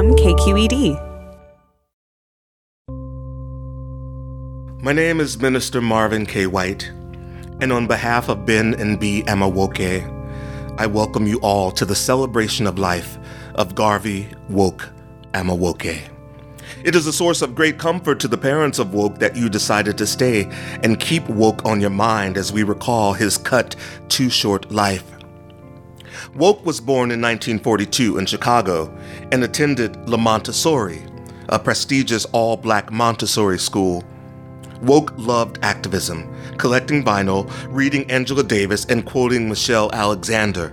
from KQED. My name is Minister Marvin K. White, and on behalf of Ben and B. Amawoke, I welcome you all to the celebration of life of Garvey Woke Amawoke. It is a source of great comfort to the parents of Woke that you decided to stay and keep Woke on your mind as we recall his cut, too short life. Woke was born in 1942 in Chicago and attended La Montessori, a prestigious all black Montessori school. Woke loved activism, collecting vinyl, reading Angela Davis, and quoting Michelle Alexander.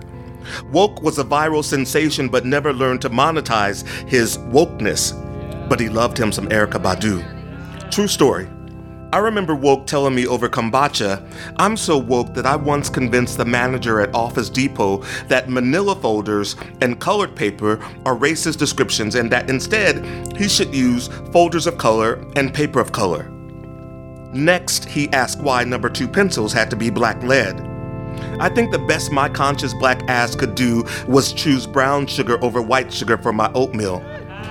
Woke was a viral sensation but never learned to monetize his wokeness, but he loved him some Erykah Badu. True story. I remember Woke telling me over kombucha, I'm so woke that I once convinced the manager at Office Depot that manila folders and colored paper are racist descriptions and that instead he should use folders of color and paper of color. Next, he asked why number two pencils had to be black lead. I think the best my conscious black ass could do was choose brown sugar over white sugar for my oatmeal.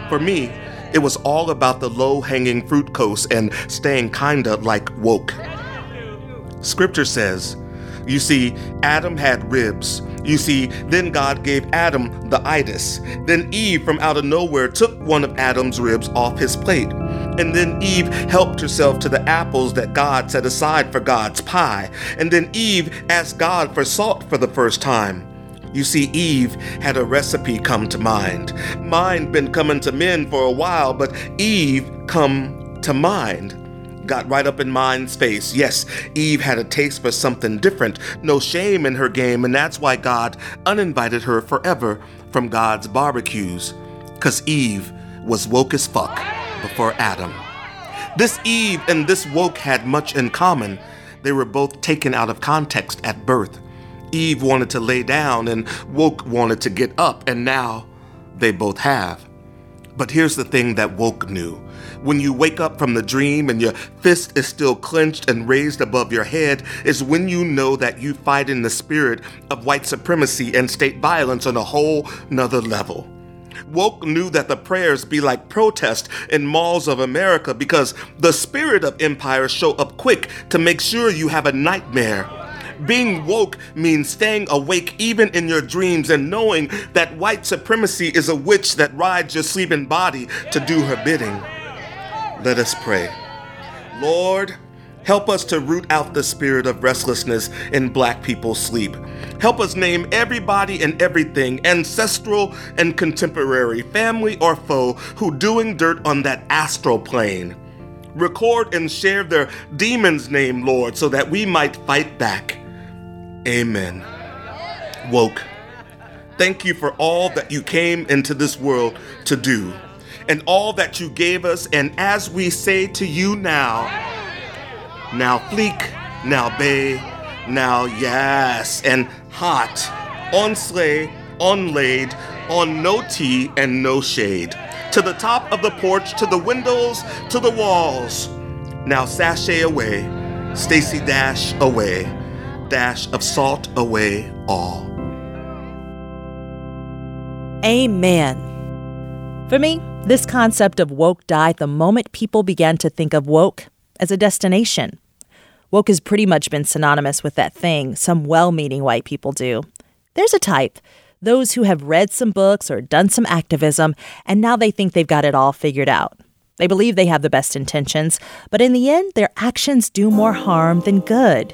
For me, it was all about the low hanging fruit coast and staying kinda like woke. Scripture says, you see, Adam had ribs. You see, then God gave Adam the itis. Then Eve, from out of nowhere, took one of Adam's ribs off his plate. And then Eve helped herself to the apples that God set aside for God's pie. And then Eve asked God for salt for the first time. You see, Eve had a recipe come to mind. Mine been coming to men for a while, but Eve come to mind. Got right up in mine's face. Yes, Eve had a taste for something different, no shame in her game, and that's why God uninvited her forever from God's barbecues. Cause Eve was woke as fuck before Adam. This Eve and this woke had much in common. They were both taken out of context at birth. Eve wanted to lay down and woke wanted to get up, and now they both have. But here's the thing that woke knew. When you wake up from the dream and your fist is still clenched and raised above your head, is when you know that you fight in the spirit of white supremacy and state violence on a whole nother level. Woke knew that the prayers be like protest in malls of America because the spirit of empire show up quick to make sure you have a nightmare. Being woke means staying awake even in your dreams and knowing that white supremacy is a witch that rides your sleeping body to do her bidding. Let us pray. Lord, help us to root out the spirit of restlessness in black people's sleep. Help us name everybody and everything, ancestral and contemporary, family or foe, who doing dirt on that astral plane. Record and share their demon's name, Lord, so that we might fight back. Amen. Woke. Thank you for all that you came into this world to do and all that you gave us. And as we say to you now, now fleek, now bay, now yes, and hot, on sleigh, on laid, on no tea and no shade. To the top of the porch, to the windows, to the walls. Now sashay away, Stacy dash away, dash of salt away all. Amen. For me, this concept of woke died the moment people began to think of woke as a destination. Woke has pretty much been synonymous with that thing some well meaning white people do. There's a type, those who have read some books or done some activism, and now they think they've got it all figured out. They believe they have the best intentions, but in the end, their actions do more harm than good.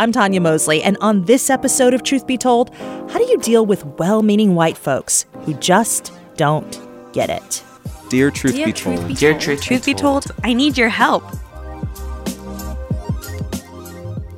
I'm Tanya Mosley, and on this episode of Truth Be Told, how do you deal with well meaning white folks who just don't get it? Dear Truth Dear Be Truth Told. Be Dear Told. Truth Truth Be be told, I need your help.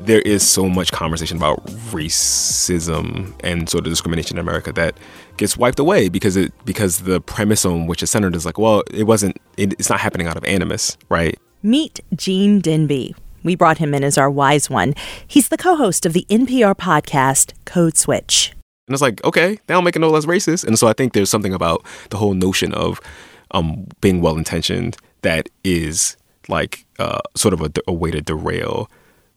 there is so much conversation about racism and sort of discrimination in America that gets wiped away because it because the premise on which it's centered is like, well, it wasn't it, it's not happening out of animus, right? Meet Gene Demby. We brought him in as our wise one. He's the co host of the NPR podcast Code Switch. And it's like, okay, they don't make it no less racist. And so I think there's something about the whole notion of um, being well intentioned that is like uh, sort of a, a way to derail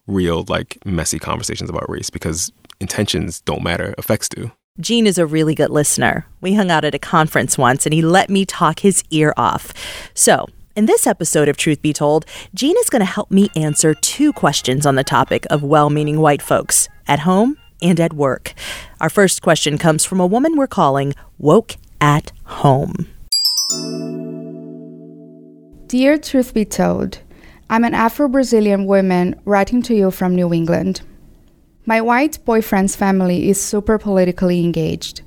real, like messy conversations about race because intentions don't matter, effects do. Gene is a really good listener. We hung out at a conference once and he let me talk his ear off. So, in this episode of Truth Be Told, Gene is going to help me answer two questions on the topic of well meaning white folks at home and at work. Our first question comes from a woman we're calling Woke at Home. Dear Truth Be Told, I'm an Afro Brazilian woman writing to you from New England. My white boyfriend's family is super politically engaged.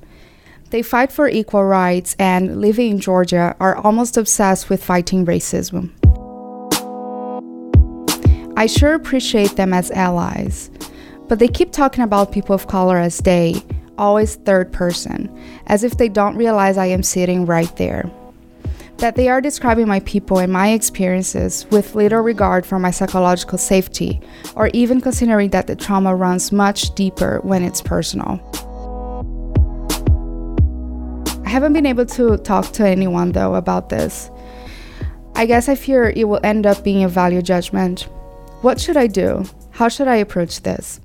They fight for equal rights and, living in Georgia, are almost obsessed with fighting racism. I sure appreciate them as allies, but they keep talking about people of color as they, always third person, as if they don't realize I am sitting right there that they are describing my people and my experiences with little regard for my psychological safety, or even considering that the trauma runs much deeper when it's personal. I haven't been able to talk to anyone though about this. I guess I fear it will end up being a value judgment. What should I do? How should I approach this?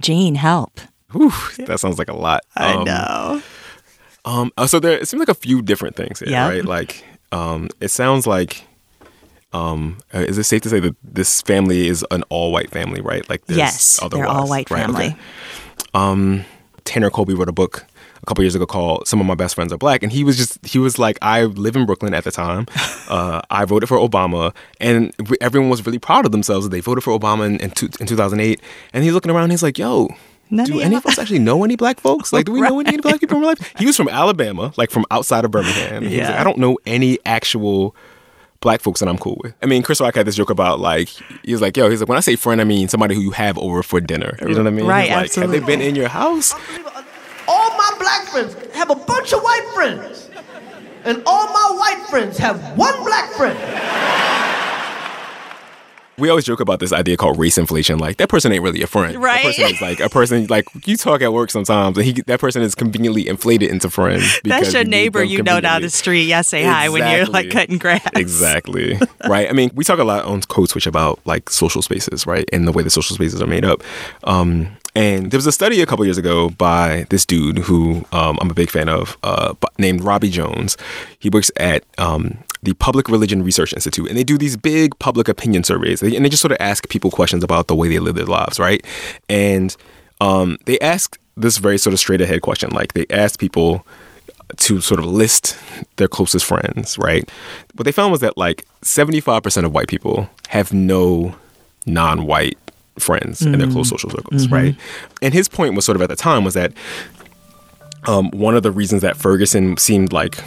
Gene, help. Whew, that sounds like a lot. I um, know. Um, uh, so there it seems like a few different things here, yep. right? Like, um, it sounds like, um, uh, is it safe to say that this family is an all-white family, right? Like, yes, they're all-white right? family. Okay. Um, Tanner Colby wrote a book a couple years ago called "Some of My Best Friends Are Black," and he was just he was like, I live in Brooklyn at the time. Uh, I voted for Obama, and everyone was really proud of themselves. That they voted for Obama in, in, two, in 2008, and he's looking around. He's like, "Yo, None do any of us actually know any black folks? Like, do we right. know any black people in real life? He was from Alabama, like from outside of Birmingham. Yeah. Like, I don't know any actual black folks that I'm cool with. I mean, Chris Rock had this joke about like he was like, "Yo," he's like, "When I say friend, I mean somebody who you have over for dinner." You know what I mean? Right. Like, absolutely. Have they been in your house? All black friends have a bunch of white friends, and all my white friends have one black friend we always joke about this idea called race inflation. Like that person ain't really a friend. Right. That person is like a person like you talk at work sometimes, and he that person is conveniently inflated into friends. That's your neighbor you know down the street. Yeah, say exactly. hi when you're like cutting grass. Exactly. right. I mean, we talk a lot on Code Switch about like social spaces, right, and the way the social spaces are made up. Um, and there was a study a couple years ago by this dude who um, I'm a big fan of, uh, named Robbie Jones. He works at um, the Public Religion Research Institute, and they do these big public opinion surveys, and they just sort of ask people questions about the way they live their lives, right? And um, they ask this very sort of straight ahead question, like they ask people to sort of list their closest friends, right? What they found was that like 75% of white people have no non-white friends mm-hmm. in their close mm. social circles, mm-hmm. right? And his point was sort of at the time was that um, one of the reasons that Ferguson seemed like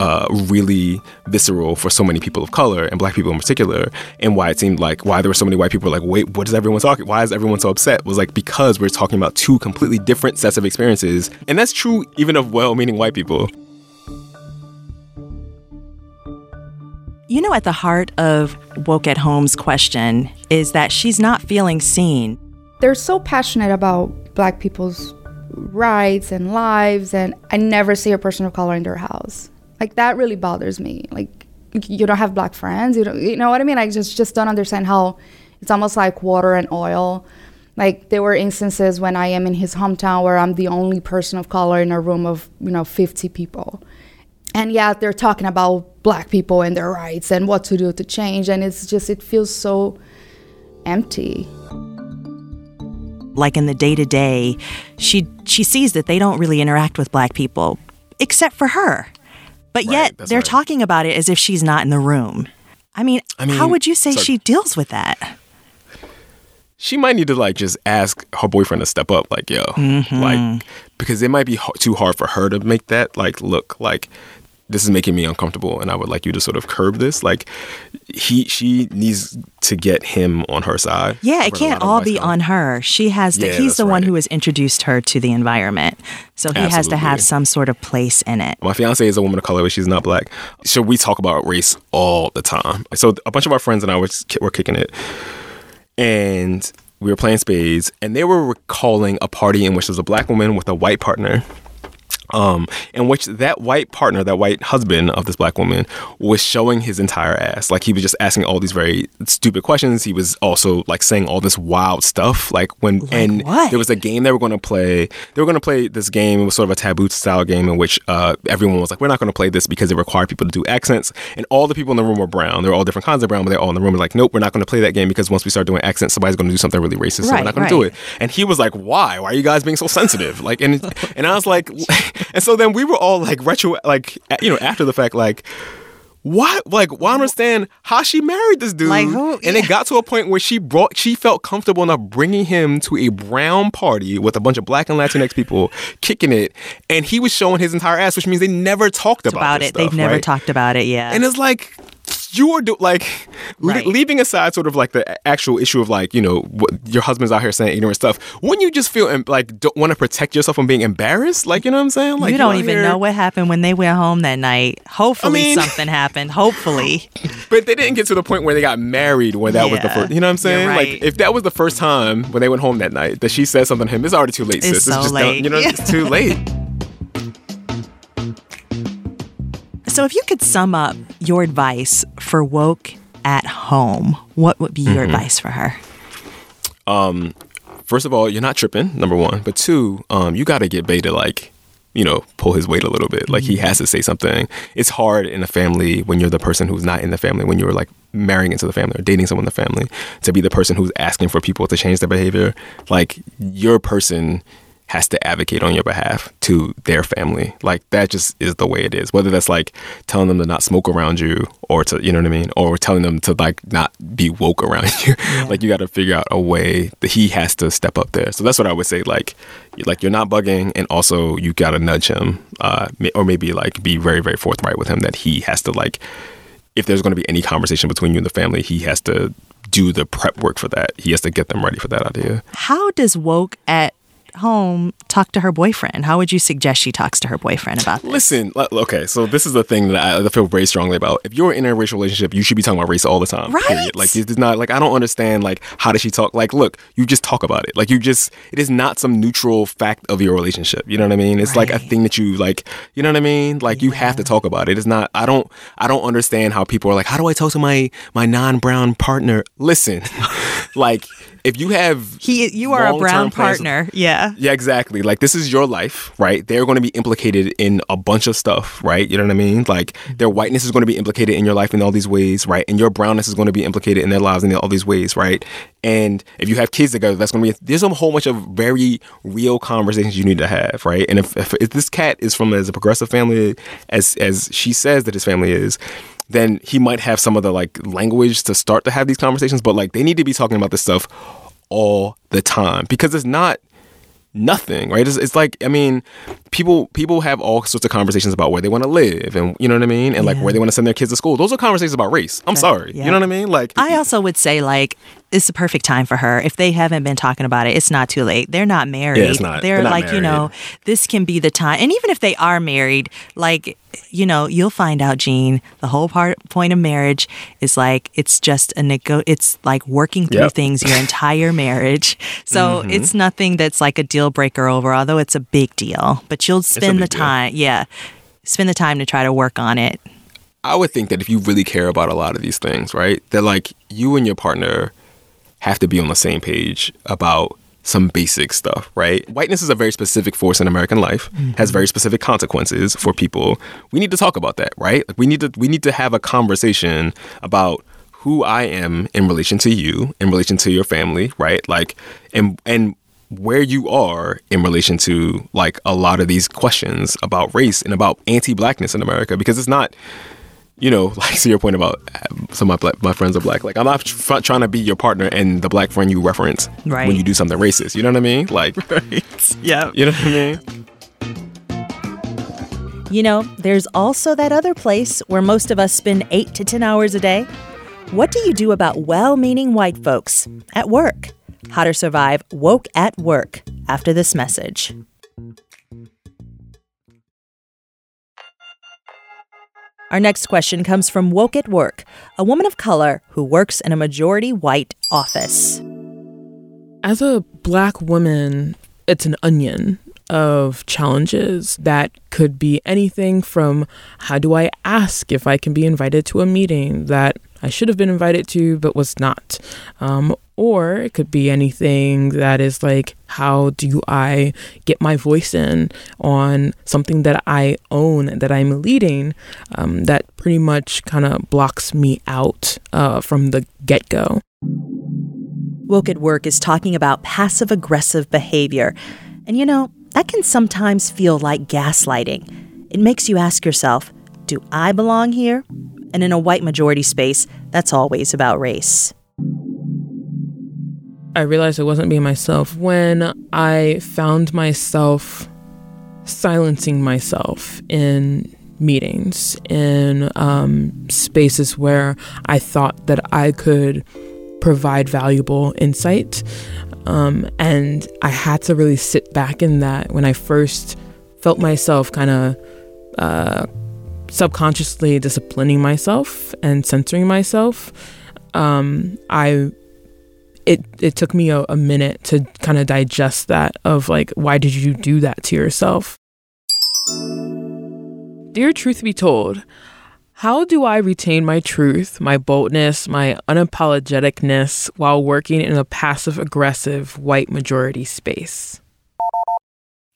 uh, really visceral for so many people of color and black people in particular, and why it seemed like why there were so many white people like, wait, what is everyone talking? Why is everyone so upset? Was like because we're talking about two completely different sets of experiences, and that's true even of well-meaning white people. You know, at the heart of Woke at Home's question is that she's not feeling seen. They're so passionate about black people's rights and lives, and I never see a person of color in their house. Like that really bothers me. Like you don't have black friends. You don't. You know what I mean? I just just don't understand how it's almost like water and oil. Like there were instances when I am in his hometown where I'm the only person of color in a room of you know 50 people and yeah they're talking about black people and their rights and what to do to change and it's just it feels so empty like in the day to day she she sees that they don't really interact with black people except for her but right, yet they're right. talking about it as if she's not in the room i mean, I mean how would you say sorry. she deals with that she might need to like just ask her boyfriend to step up like yo mm-hmm. like because it might be too hard for her to make that like look like this is making me uncomfortable and I would like you to sort of curb this. Like he she needs to get him on her side. Yeah, it can't all be on her. She has to yeah, he's the right. one who has introduced her to the environment. So he Absolutely. has to have some sort of place in it. My fiance is a woman of color, but she's not black. So we talk about race all the time. So a bunch of our friends and I were, were kicking it. And we were playing spades and they were recalling a party in which there was a black woman with a white partner um, in which that white partner, that white husband of this black woman, was showing his entire ass. Like he was just asking all these very stupid questions. He was also like saying all this wild stuff. Like when and what? there was a game they were going to play. They were going to play this game. It was sort of a taboo style game in which uh, everyone was like, "We're not going to play this because it required people to do accents." And all the people in the room were brown. They were all different kinds of brown, but they're all in the room. Like, nope, we're not going to play that game because once we start doing accents, somebody's going to do something really racist. so we're not going to do it. And he was like, "Why? Why are you guys being so sensitive?" Like, and and I was like, and so then we were all like retro, like you know, after the fact, like. What like why well, understand how she married this dude, Like, who- and it got to a point where she brought she felt comfortable enough bringing him to a brown party with a bunch of black and Latinx people kicking it, and he was showing his entire ass, which means they never talked about, about this it. They've never right? talked about it. Yeah. And it's like you are do like le- Right. leaving aside sort of like the actual issue of like you know what, your husband's out here saying ignorant stuff. Wouldn't you just feel em- like don't want to protect yourself from being embarrassed? Like you know what I'm saying? Like you don't even here- know what happened when they went home that night. Hopefully mean- something happened. Hopefully. But they didn't get to the point where they got married when that was the first. You know what I'm saying? You're Like if that was the first time when they went home that night that she said something to him, it's already too late, It's sis. so just late. Done, you know, it's too late. So if you could sum up your advice for woke at home, what would be your Mm-hmm. advice for her? Um, First of all, you're not tripping. Number one, but two, um, you got to get Bay to like. You know, pull his weight a little bit. Like he has to say something. It's hard in a family when you're the person who's not in the family, when you're like marrying into the family or dating someone in the family, to be the person who's asking for people to change their behavior. Like your person has to advocate on your behalf to their family. Like that just is the way it is. Whether that's like telling them to not smoke around you or to, you know what I mean? Or telling them to like not be woke around you. like you got to figure out a way that he has to step up there. So that's what I would say. Like, like you're not bugging and also you got to nudge him, uh, or maybe like be very, very forthright with him that he has to like, if there's going to be any conversation between you and the family, he has to do the prep work for that. He has to get them ready for that idea. How does woke at home talk to her boyfriend? How would you suggest she talks to her boyfriend about this? Listen, okay, so this is the thing that I, I feel very strongly about. If you're in a racial relationship, you should be talking about race all the time. Right? Period. Like it's not like I don't understand like how does she talk? Like, look, you just talk about it. Like you just it is not some neutral fact of your relationship. You know what I mean? It's like a thing that you like. You know what I mean? Like you have to talk about it. It's not. I don't. I don't understand how people are like. How do I talk to my my non-brown partner? Listen, like if you have He, you are a brown plans- partner. Yeah. yeah, exactly. Like this is your life, right? They're going to be implicated in a bunch of stuff, right? You know what I mean? Like mm-hmm. their whiteness is going to be implicated in your life in all these ways, right? And your brownness is going to be implicated in their lives in all these ways, right? And if you have kids together, that's going to be there's a whole bunch of very real conversations you need to have, right? And if, if, if this cat is from as a progressive family as as she says that his family is, then he might have some of the like language to start to have these conversations, but like they need to be talking about this stuff all the time because it's not nothing right? It's, it's like i mean people people have all sorts of conversations about where they want to live and you know what i mean? And like where they want to send their kids to school. Those are conversations about race. I'm sorry. Yeah. you know what i mean? Like I also would say like it's the perfect time for her. If they haven't been talking about it, it's not too late. They're not married. Yeah, it's not. They're, They're not like, you know, this can be the time. And even if they are married, like, you know, you'll find out, Gene, the whole part point of marriage is like it's just a nego it's like working through Yep. things your entire marriage. So Mm-hmm. it's nothing that's like a deal breaker over, although it's a big deal. But you'll spend the big deal. time yeah. Spend the time to try to work on it. I would think that if you really care about a lot of these things, right, that like you and your partner have to be on the same page about some basic stuff, right? Whiteness is a very specific force in American life, mm-hmm. has very specific consequences for people. We need to talk about that, right? Like we need to we need to have a conversation about who I am in relation to you, in relation to your family, right? Like and and where you are in relation to like a lot of these questions about race and about anti-blackness in America because it's not you know, like to your point about um, some of my black, my friends are black. Like I'm not tr- trying to be your partner and the black friend you reference Right. when you do something racist. You know what I mean? Like, Yeah. you know what I mean? You know, there's also that other place where most of us spend 8 to 10 hours a day. What do you do about well meaning white folks at work? How to survive woke at work after this message. Our next question comes from Woke at Work, a woman of color who works in a majority white office. as a black woman, it's an onion. of challenges that could be anything from how do I ask if I can be invited to a meeting that I should have been invited to but was not. Um, or it could be anything that is like, how do I get my voice in on something that I own, that I'm leading, um, that pretty much kind of blocks me out uh, from the get go. Woke at Work is talking about passive aggressive behavior. And you know, that can sometimes feel like gaslighting. It makes you ask yourself, do I belong here? And in a white majority space, that's always about race. I realized I wasn't being myself when I found myself silencing myself in meetings, in um, spaces where I thought that I could provide valuable insight. Um, and I had to really sit back in that when I first felt myself kind of uh, subconsciously disciplining myself and censoring myself. Um, I it it took me a, a minute to kind of digest that of like why did you do that to yourself? Dear truth be told how do i retain my truth my boldness my unapologeticness while working in a passive aggressive white majority space?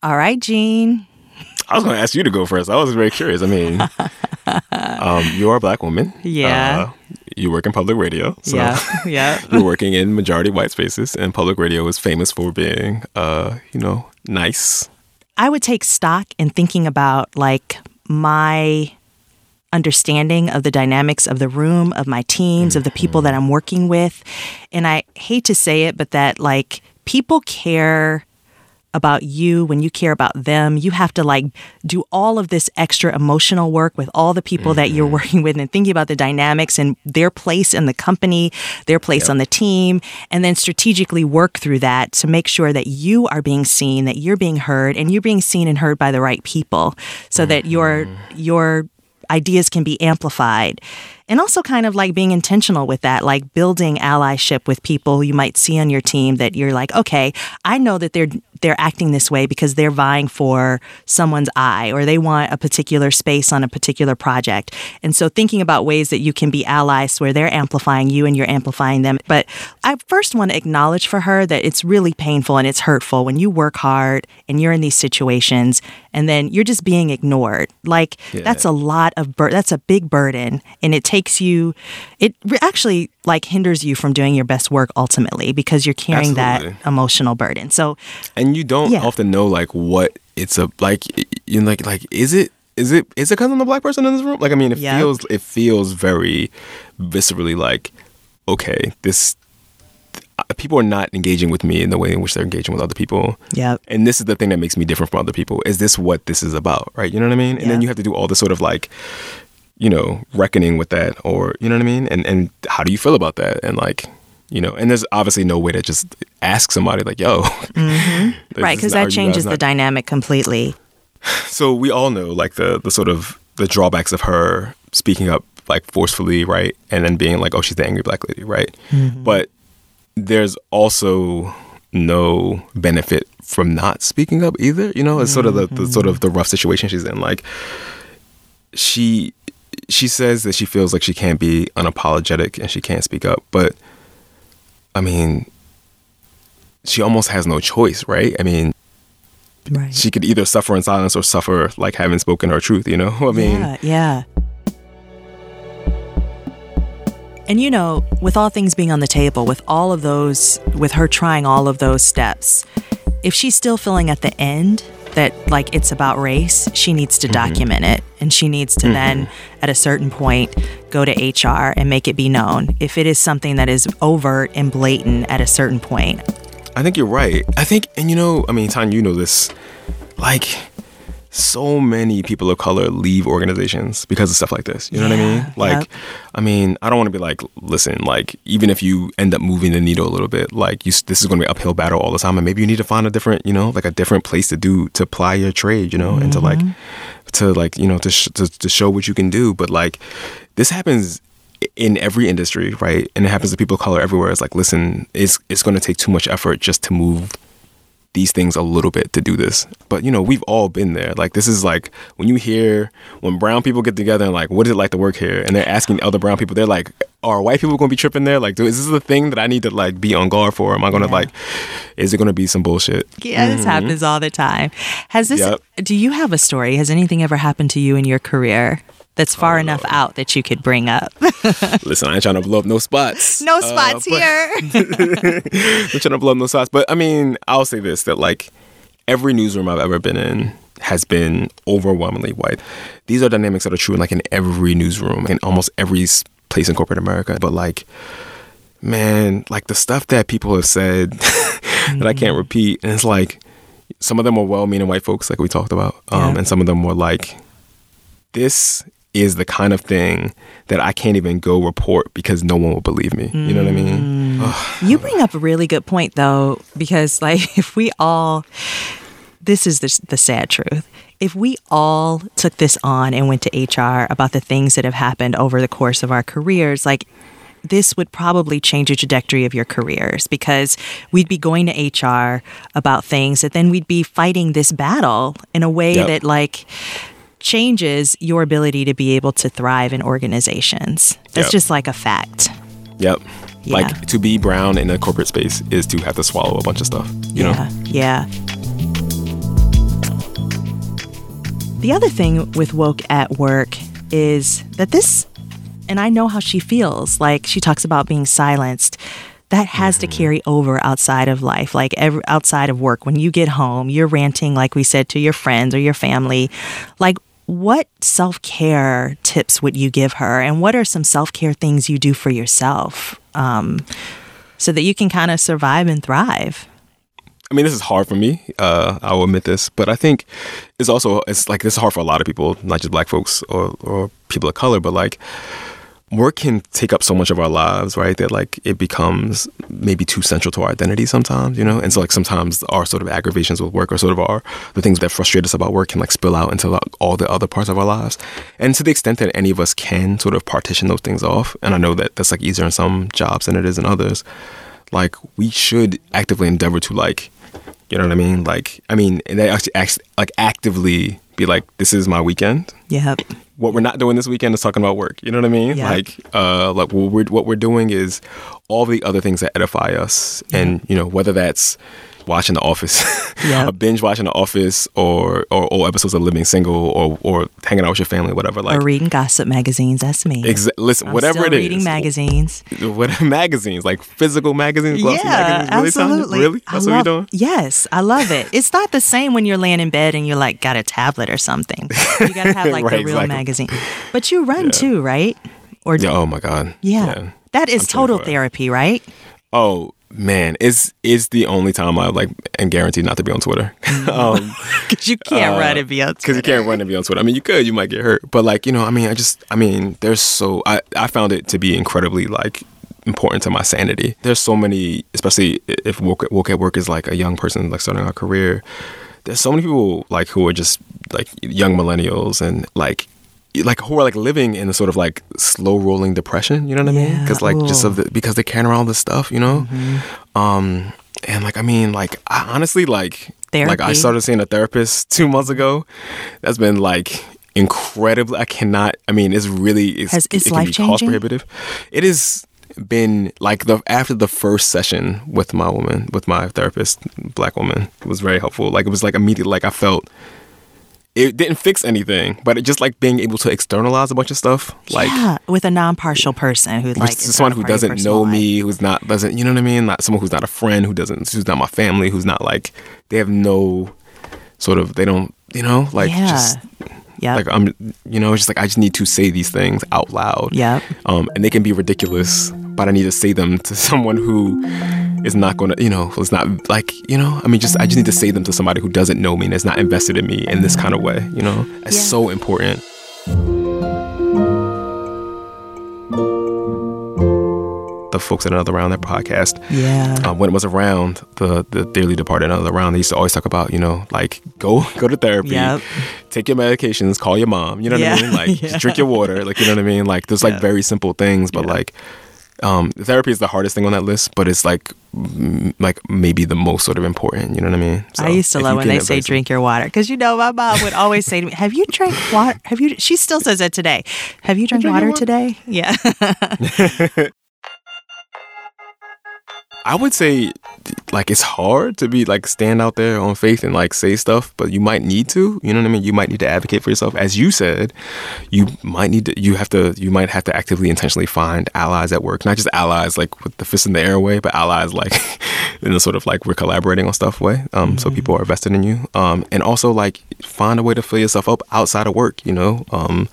All right Gene I was going to ask you to go first. I was very curious. I mean, um, you are a black woman. Yeah. Uh, you work in public radio. So yeah. Yeah. you're working in majority white spaces, and public radio is famous for being, uh, you know, nice. I would take stock in thinking about like my understanding of the dynamics of the room, of my teams, mm-hmm. of the people that I'm working with. And I hate to say it, but that like people care about you, when you care about them, you have to like do all of this extra emotional work with all the people mm-hmm. that you're mm-hmm. working with and thinking about the dynamics and their place in the company, their place yep. on the team, and then strategically work through that to make sure that you are being seen, that you're being heard, and you're being seen and heard by the right people so mm-hmm. that your your ideas can be amplified and also kind of like being intentional with that, like building allyship with people you might see on your team that you're like, okay, I know that they're they're acting this way because they're vying for someone's eye or they want a particular space on a particular project. And so thinking about ways that you can be allies where they're amplifying you and you're amplifying them. But I first want to acknowledge for her that it's really painful and it's hurtful when you work hard and you're in these situations and then you're just being ignored. Like yeah. that's a lot of bur- that's a big burden and it takes you it actually like hinders you from doing your best work ultimately because you're carrying Absolutely. that emotional burden. So and you don't yeah. often know like what it's a like you know, like like is it is it is it because I'm the black person in this room? Like I mean, it yep. feels it feels very viscerally like okay, this uh, people are not engaging with me in the way in which they're engaging with other people. Yeah. And this is the thing that makes me different from other people. Is this what this is about? Right. You know what I mean? And then you have to do all this sort of like, you know, reckoning with that or you know what I mean? And and how do you feel about that? And like, you know, and there's obviously no way to just ask somebody like, yo. Mm-hmm. right, because that changes the dynamic completely. So we all know like the the sort of the drawbacks of her speaking up like forcefully, right? And then being like, oh, she's the angry black lady, right? Mm-hmm. But there's also no benefit from not speaking up either. You know, it's sort of the, the sort of the rough situation she's in. Like she she says that she feels like she can't be unapologetic and she can't speak up, but I mean, she almost has no choice, right? I mean, right. she could either suffer in silence or suffer like having spoken her truth. You know, I mean, yeah, yeah. And you know, with all things being on the table, with all of those, with her trying all of those steps, if she's still feeling at the end that like it's about race, she needs to mm-hmm. document it. And she needs to mm-hmm. then, at a certain point, go to HR and make it be known. If it is something that is overt and blatant at a certain point. I think you're right. I think, and you know, I mean, Tanya, you know this. Like, so many people of color leave organizations because of stuff like this. You know yeah, what I mean? Like, yep. I mean, I don't want to be like, listen, like, even if you end up moving the needle a little bit, like, you, this is going to be uphill battle all the time, and maybe you need to find a different, you know, like a different place to do to apply your trade, you know, mm-hmm. and to like, mm-hmm. to like, you know, to, sh- to to show what you can do. But like, this happens in every industry, right? And it happens to people of color everywhere. It's like, listen, it's it's going to take too much effort just to move these things a little bit to do this. But you know, we've all been there. Like this is like when you hear when brown people get together and like, what is it like to work here? And they're asking other brown people, they're like, are white people going to be tripping there? Like, is this the thing that I need to like be on guard for? Am I going to like, is it going to be some bullshit? Yeah, this mm-hmm. happens all the time. Has this? Yep. Do you have a story? Has anything ever happened to you in your career that's far enough out that you could bring up? Listen, I ain't trying to blow up no spots. no Uh, spots but- here. I'm trying to blow up no spots. But I mean, I'll say this that like every newsroom I've ever been in has been overwhelmingly white. These are dynamics that are true in like in every newsroom, in almost every place in corporate America. But like, man, like the stuff that people have said that I can't repeat, and it's like some of them were well-meaning white folks, like we talked about, um, Yeah. and some of them were like, this is the kind of thing that I can't even go report because no one will believe me. You know what I mean? Mm. Ugh. You bring up a really good point, though, because like if we all, this is the, the sad truth. If we all took this on and went to HR about the things that have happened over the course of our careers, like this would probably change the trajectory of your careers because we'd be going to HR about things that then we'd be fighting this battle in a way Yep. that like changes your ability to be able to thrive in organizations. That's Yep. just like a fact. Yep. Yeah. Like to be brown in a corporate space is to have to swallow a bunch of stuff. You yeah, know? yeah. The other thing with woke at work is that this, and I know how she feels. Like she talks about being silenced. That has to mm-hmm. carry over outside of life, like every, outside of work. When you get home, you're ranting, like we said, to your friends or your family. Like, what self care tips would you give her? And what are some self care things you do for yourself um, so that you can kind of survive and thrive? I mean, this is hard for me. Uh, I will admit this, but I think it's also it's like this is hard for a lot of people, not just black folks or or people of color, but like work can take up so much of our lives, right? That like it becomes maybe too central to our identity sometimes, you know. And so like sometimes our sort of aggravations with work or sort of our the things that frustrate us about work can like spill out into like, all the other parts of our lives. And to the extent that any of us can sort of partition those things off, and I know that that's like easier in some jobs than it is in others. Like we should actively endeavor to like you know what I mean? Like, I mean, and they actually act, like actively be like, "This is my weekend. Yep. What we're not doing this weekend is talking about work." You know what I mean? Yeah. Like, uh, like what we're what we're doing is all the other things that edify us, and you know, whether that's watching The Office, Yep. a binge watching The Office, or or old episodes of Living Single, or or hanging out with your family, whatever. Like, or reading gossip magazines. That's me. exa- listen, I'm whatever it is, reading magazines. what magazines, like physical magazines, glossy yeah, magazines. Really, absolutely. Really? I That's what love, you're doing? Yes, I love it. It's not the same when you're laying in bed and you're like got a tablet or something. You got to have like Right, the real exactly. magazine. But you run too, right? Or Yeah. Oh my God. yeah. That is total therapy, right? Oh man, it's it's the only time I like am guaranteed not to be on Twitter. um, Because you can't run and be on because you can't run and be on Twitter. I mean, you could, you might get hurt, but like you know, I mean, I just, I mean, there's so I I found it to be incredibly like important to my sanity. There's so many, especially if woke, woke at work is like a young person like starting a career. There's so many people like who are just like young millennials and like like who are like living in a sort of like slow rolling depression. You know what I mean? Yeah, Because like just of the, because carrying around all this stuff. You know. Um, and like I mean, like I honestly like like I started seeing a therapist two months ago. That's been like incredibly. I cannot. I mean, it's really it's, Has- it's it can be life-changing? cost prohibitive. It has been like the after the first session with my woman with my therapist, black woman, it was very helpful. Like it was like immediate. Like I felt. It didn't fix anything, but it just like being able to externalize a bunch of stuff, like yeah, with a non-partial person who like which is is someone who part of your doesn't know life. me, who's not doesn't you know what I mean? Not someone who's not a friend, who doesn't who's not my family, who's not like they have no sort of they don't you know like yeah. just Yep. like I'm you know it's just like I just need to say these things out loud. yeah Um, and they can be ridiculous, but I need to say them to someone who is not going to you know who's not like you know I mean just I just need to say them to somebody who doesn't know me and is not invested in me in this kind of way. You know, it's Yeah. so important. The folks at Another Round, their podcast, yeah. um, when it was around the the dearly departed another round, they used to always talk about you know like go go to therapy, Yep. take your medications, call your mom. You know what Yeah. I mean? Like Yeah. just drink your water. Like you know what I mean? Like there's like very simple things, but like um, therapy is the hardest thing on that list, but it's like m- like maybe the most sort of important. You know what I mean? I used to love when they say invest- drink your water because you know my mom would always say to me, "Have you drank water? Have you?" She still says that today. Have you drank drank water water?" today? Yeah. I would say like it's hard to be like stand out there on faith and like say stuff, but you might need to. You know what I mean? You might need to advocate for yourself. As you said, you might need to. You have to. You might have to actively, intentionally find allies at work. Not just allies like with the fist in the air way, but allies like in a sort of like we're collaborating on stuff way. Um, so people are vested in you. Um, and also like find a way to fill yourself up outside of work. You know. Um,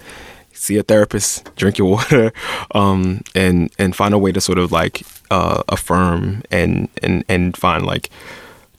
see a therapist, drink your water, um, and and find a way to sort of like uh, affirm and and and find like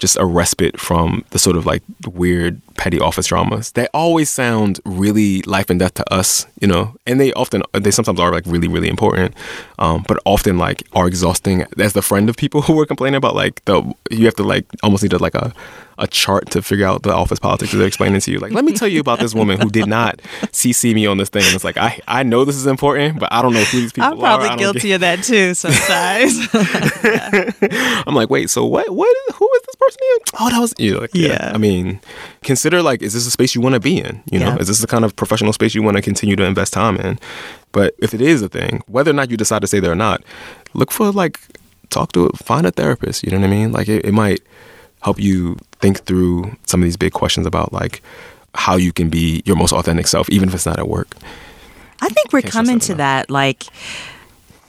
just a respite from the sort of like weird petty office dramas. They always sound really life and death to us, you know, and they often they sometimes are like really really important, um, but often like are exhausting. As the friend of people who were complaining about like the you have to like almost need to like a a chart to figure out the office politics that they're explaining to you. Like, let me tell you about this woman who did not CC me on this thing. And it's like, I, I know this is important, but I don't know who these people are. I'm probably don't guilty get- of that too sometimes. I'm like, wait, so what? What? Who is this person? Oh, that was you. Like, yeah. Yeah. I mean, consider like, is this a space you want to be in? You know, Yeah. is this the kind of professional space you want to continue to invest time in? But if it is a thing, whether or not you decide to stay there or not, look for like, talk to it, find a therapist. You know what I mean? Like, it, it might help you think through some of these big questions about like how you can be your most authentic self, even if it's not at work. I think we're coming that to that like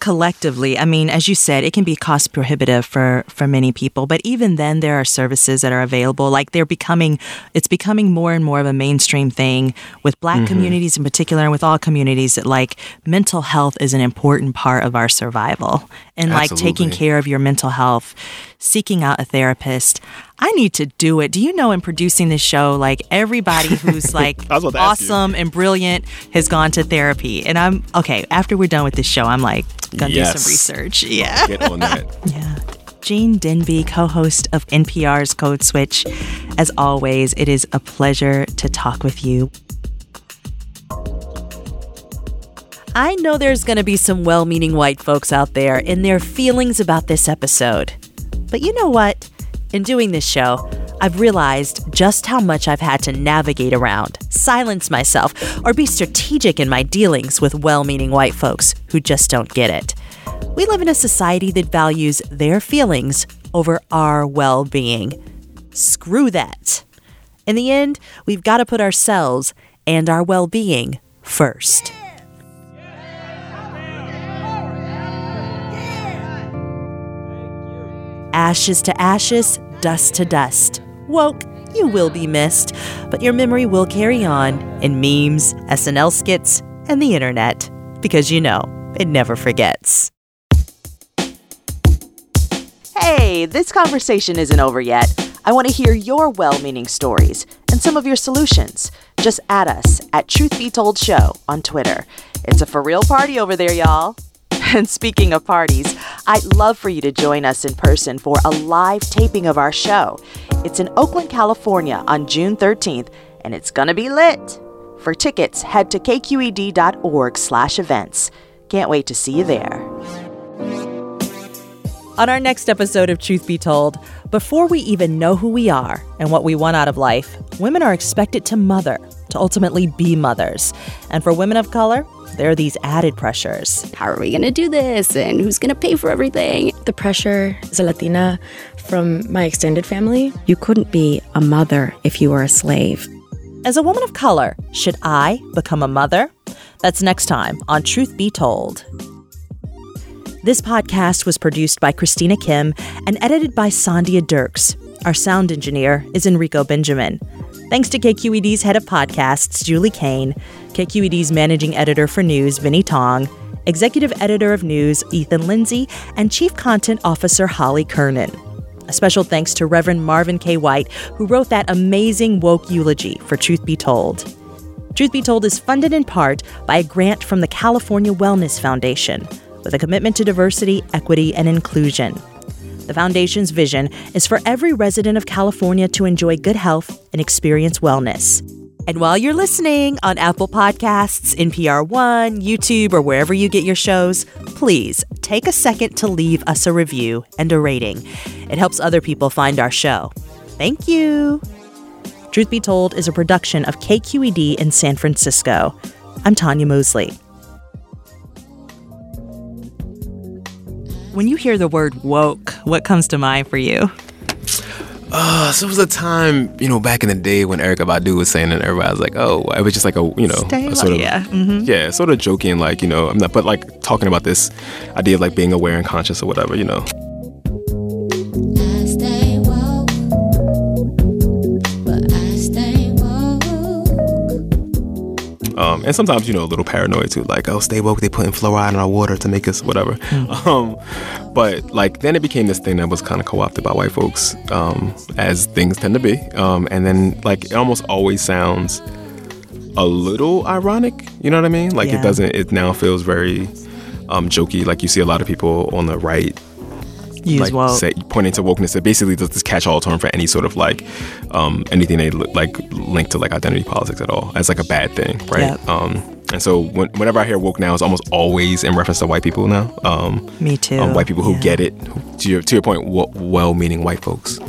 collectively. I mean, as you said, it can be cost prohibitive for for many people, but even then there are services that are available. Like they're becoming it's becoming more and more of a mainstream thing with black Mm-hmm. communities in particular and with all communities that like mental health is an important part of our survival. And like taking care of your mental health, seeking out a therapist. I need to do it. Do you know in producing this show, like everybody who's like I was about to ask you. awesome and brilliant has gone to therapy. And I'm okay, after we're done with this show, I'm like gonna do some research. Yeah. Get on that. Yeah. Gene Demby, co host of NPR's Code Switch. As always, it is a pleasure to talk with you. I know there's going to be some well meaning white folks out there in their feelings about this episode. But you know what? In doing this show, I've realized just how much I've had to navigate around, silence myself, or be strategic in my dealings with well meaning white folks who just don't get it. We live in a society that values their feelings over our well being. Screw that. In the end, we've got to put ourselves and our well being first. Ashes to ashes, dust to dust. Woke, you will be missed, but your memory will carry on in memes, SNL skits, and the internet. Because you know, it never forgets. Hey, this conversation isn't over yet. I want to hear your well meaning stories and some of your solutions. Just add us at Truth Be Told Show on Twitter. It's a for real party over there, y'all. And speaking of parties, I'd love for you to join us in person for a live taping of our show. It's in Oakland, California on June 13th, and it's gonna be lit. For tickets, head to kqed.org/events. Can't wait to see you there. On our next episode of Truth Be Told, before we even know who we are and what we want out of life, women are expected to mother, to ultimately be mothers. And for women of color, there are these added pressures. how are we going to do this and who's going to pay for everything? The pressure as a Latina from my extended family, you couldn't be a mother if you were a slave. As a woman of color, should I become a mother? That's next time on Truth Be Told. This podcast was produced by Christina Kim and edited by Sandhya Dirks. Our sound engineer is Enrico Benjamin. Thanks to KQED's head of podcasts, Julie Caine, KQED's managing editor for news, Vinnee Tong, executive editor of news, Ethan Lindsey, and chief content officer, Holly Kernan. A special thanks to Reverend Marvin K. White, who wrote that amazing woke eulogy for Truth Be Told. Truth Be Told is funded in part by a grant from the California Wellness Foundation, with a commitment to diversity, equity, and inclusion. The Foundation's vision is for every resident of California to enjoy good health and experience wellness. And while you're listening on Apple Podcasts, NPR One, YouTube, or wherever you get your shows, please take a second to leave us a review and a rating. It helps other people find our show. Thank you. Truth Be Told is a production of KQED in San Francisco. I'm Tanya Mosley. When you hear the word woke, what comes to mind for you? Uh, so it was a time, you know, back in the day when Erykah Badu was saying it, everybody was like, oh, it was just like a, you know, Stay a sort of, yeah. Mhm. yeah, sort of joking, like, you know, I'm not, but like talking about this idea of like being aware and conscious or whatever, you know. Um, and sometimes, you know, a little paranoid too, like, oh, stay woke, they putting fluoride in our water to make us whatever. Um, but like, then it became this thing that was kind of co opted by white folks, um, as things tend to be. Um, and then, like, it almost always sounds a little ironic, you know what I mean? Like, Yeah. it doesn't, it now feels very um, jokey. Like, you see a lot of people on the right Use like woke. say, pointing to wokeness it basically does this catch-all term for any sort of like um, anything they li- like link to like identity politics at all as like a bad thing right Yep. um, and so when, whenever i hear woke now it's almost always in reference to white people now um, Me too. um, white people who Yeah. get it who, to, your, to your point well-meaning white folks